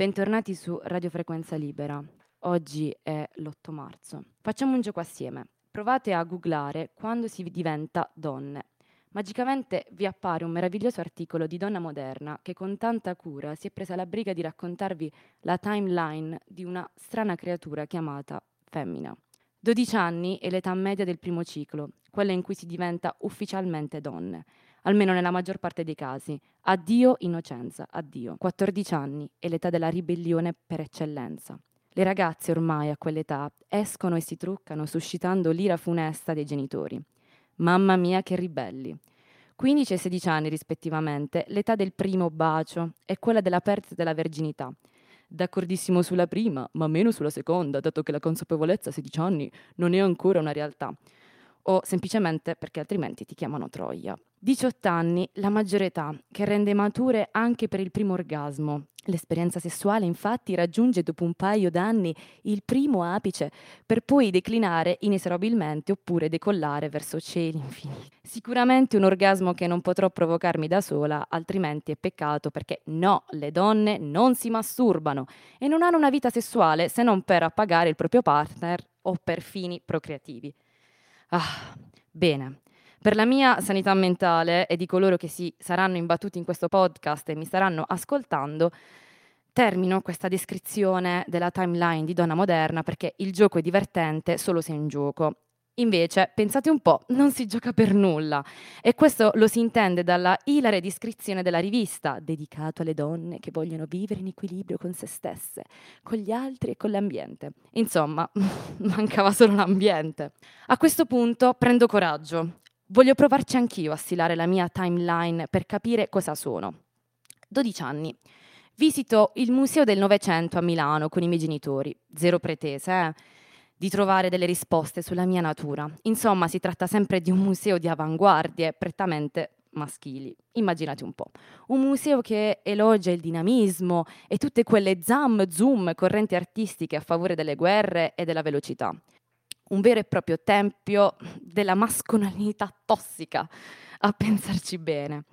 Bentornati su Radio Frequenza Libera. Oggi è l'8 marzo. Facciamo un gioco assieme. Provate a googlare quando si diventa donne. Magicamente vi appare un meraviglioso articolo di Donna Moderna che con tanta cura si è presa la briga di raccontarvi la timeline di una strana creatura chiamata femmina. 12 anni è l'età media del primo ciclo, quella in cui si diventa ufficialmente donne almeno nella maggior parte dei casi. Addio innocenza, addio. 14 anni è l'età della ribellione per eccellenza. Le ragazze ormai a quell'età escono e si truccano suscitando l'ira funesta dei genitori. Mamma mia che ribelli. 15 e 16 anni rispettivamente, l'età del primo bacio è quella della perdita della verginità. D'accordissimo sulla prima, ma meno sulla seconda, dato che la consapevolezza a 16 anni non è ancora una realtà o semplicemente perché altrimenti ti chiamano Troia. 18 anni, la maggiore età, che rende mature anche per il primo orgasmo. L'esperienza sessuale infatti raggiunge dopo un paio d'anni il primo apice per poi declinare inesorabilmente oppure decollare verso cieli infiniti. Sicuramente un orgasmo che non potrò provocarmi da sola, altrimenti è peccato perché no, le donne non si masturbano e non hanno una vita sessuale se non per appagare il proprio partner o per fini procreativi. Ah, bene. Per la mia sanità mentale e di coloro che si saranno imbattuti in questo podcast e mi staranno ascoltando, termino questa descrizione della timeline di Donna Moderna perché il gioco è divertente solo se è in gioco Invece, pensate un po', non si gioca per nulla e questo lo si intende dalla ilare descrizione della rivista, dedicato alle donne che vogliono vivere in equilibrio con se stesse, con gli altri e con l'ambiente. Insomma, mancava solo l'ambiente. A questo punto prendo coraggio. Voglio provarci anch'io a stilare la mia timeline per capire cosa sono. 12 anni. Visito il Museo del Novecento a Milano con i miei genitori. Zero pretese, eh? Di trovare delle risposte sulla mia natura. Insomma, si tratta sempre di un museo di avanguardie prettamente maschili. Immaginate un po', un museo che elogia il dinamismo e tutte quelle zam, zoom, correnti artistiche a favore delle guerre e della velocità. Un vero e proprio tempio della mascolinità tossica, a pensarci bene.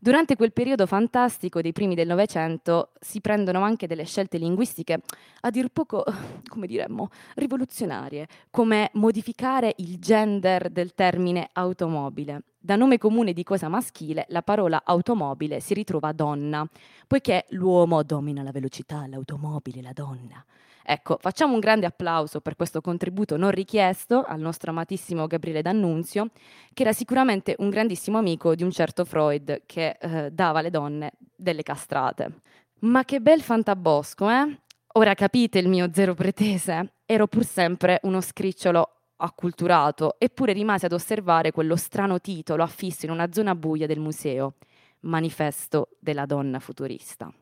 Durante quel periodo fantastico dei primi del Novecento si prendono anche delle scelte linguistiche, a dir poco, come diremmo, rivoluzionarie, come modificare il gender del termine automobile. Da nome comune di cosa maschile, la parola automobile si ritrova donna, poiché l'uomo domina la velocità, l'automobile, la donna. Ecco, facciamo un grande applauso per questo contributo non richiesto al nostro amatissimo Gabriele D'Annunzio, che era sicuramente un grandissimo amico di un certo Freud che eh, dava alle donne delle castrate. Ma che bel fantabosco, eh? Ora capite il mio zero pretese? Ero pur sempre uno scricciolo acculturato, eppure rimase ad osservare quello strano titolo affisso in una zona buia del museo, Manifesto della donna futurista.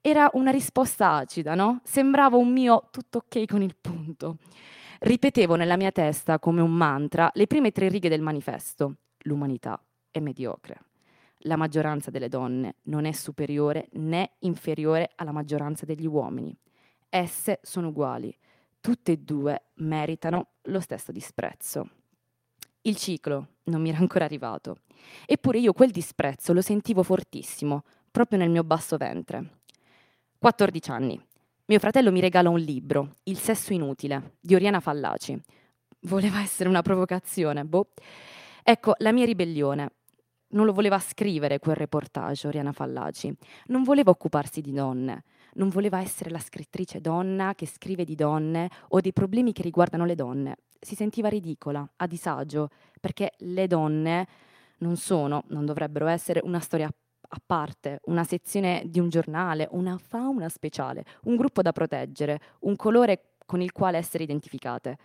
Era una risposta acida, no? Sembrava un mio tutto ok con il punto. Ripetevo nella mia testa come un mantra le prime tre righe del manifesto. L'umanità è mediocre. La maggioranza delle donne non è superiore né inferiore alla maggioranza degli uomini. Esse sono uguali. Tutte e due meritano lo stesso disprezzo. Il ciclo non mi era ancora arrivato. Eppure io quel disprezzo lo sentivo fortissimo, proprio nel mio basso ventre. 14 anni. Mio fratello mi regala un libro, Il sesso inutile, di Oriana Fallaci. Voleva essere una provocazione, boh. Ecco, la mia ribellione. Non lo voleva scrivere quel reportage, Oriana Fallaci. Non voleva occuparsi di donne. Non voleva essere la scrittrice donna che scrive di donne o dei problemi che riguardano le donne. Si sentiva ridicola, a disagio, perché le donne non sono, non dovrebbero essere una storia a parte, una sezione di un giornale, una fauna speciale, un gruppo da proteggere, un colore con il quale essere identificate.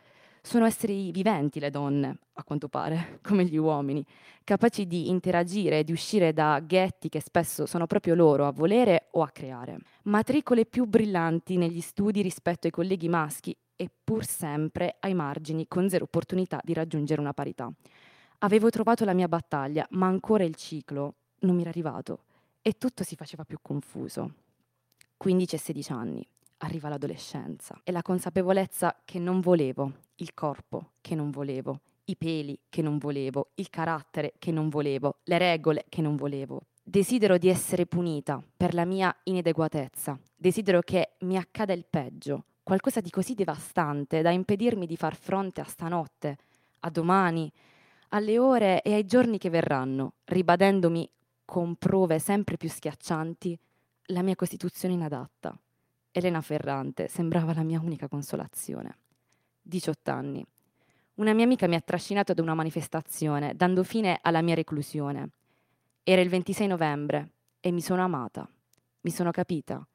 Sono esseri viventi le donne, a quanto pare, come gli uomini, capaci di interagire e di uscire da ghetti che spesso sono proprio loro a volere o a creare. Matricole più brillanti negli studi rispetto ai colleghi maschi e pur sempre ai margini con zero opportunità di raggiungere una parità. Avevo trovato la mia battaglia, ma ancora il ciclo non mi era arrivato e tutto si faceva più confuso. 15 e 16 anni, arriva l'adolescenza e la consapevolezza che non volevo, il corpo che non volevo, i peli che non volevo, il carattere che non volevo, le regole che non volevo. Desidero di essere punita per la mia inadeguatezza desidero che mi accada il peggio, qualcosa di così devastante da impedirmi di far fronte a stanotte, a domani, alle ore e ai giorni che verranno, ribadendomi con prove sempre più schiaccianti la mia costituzione inadatta. Elena Ferrante sembrava la mia unica consolazione. 18 anni. Una mia amica mi ha trascinato ad una manifestazione, dando fine alla mia reclusione. Era il 26 novembre e mi sono amata, mi sono capita,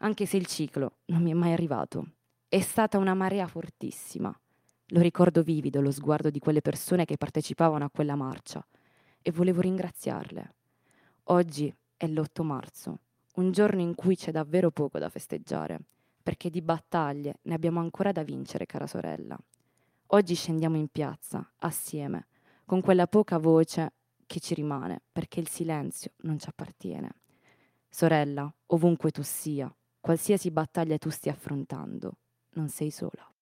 anche se il ciclo non mi è mai arrivato. È stata una marea fortissima. Lo ricordo vivido lo sguardo di quelle persone che partecipavano a quella marcia e volevo ringraziarle. Oggi è l'8 marzo, un giorno in cui c'è davvero poco da festeggiare, perché di battaglie ne abbiamo ancora da vincere, cara sorella. Oggi scendiamo in piazza, assieme, con quella poca voce che ci rimane, perché il silenzio non ci appartiene. Sorella, ovunque tu sia, qualsiasi battaglia tu stia affrontando, non sei sola.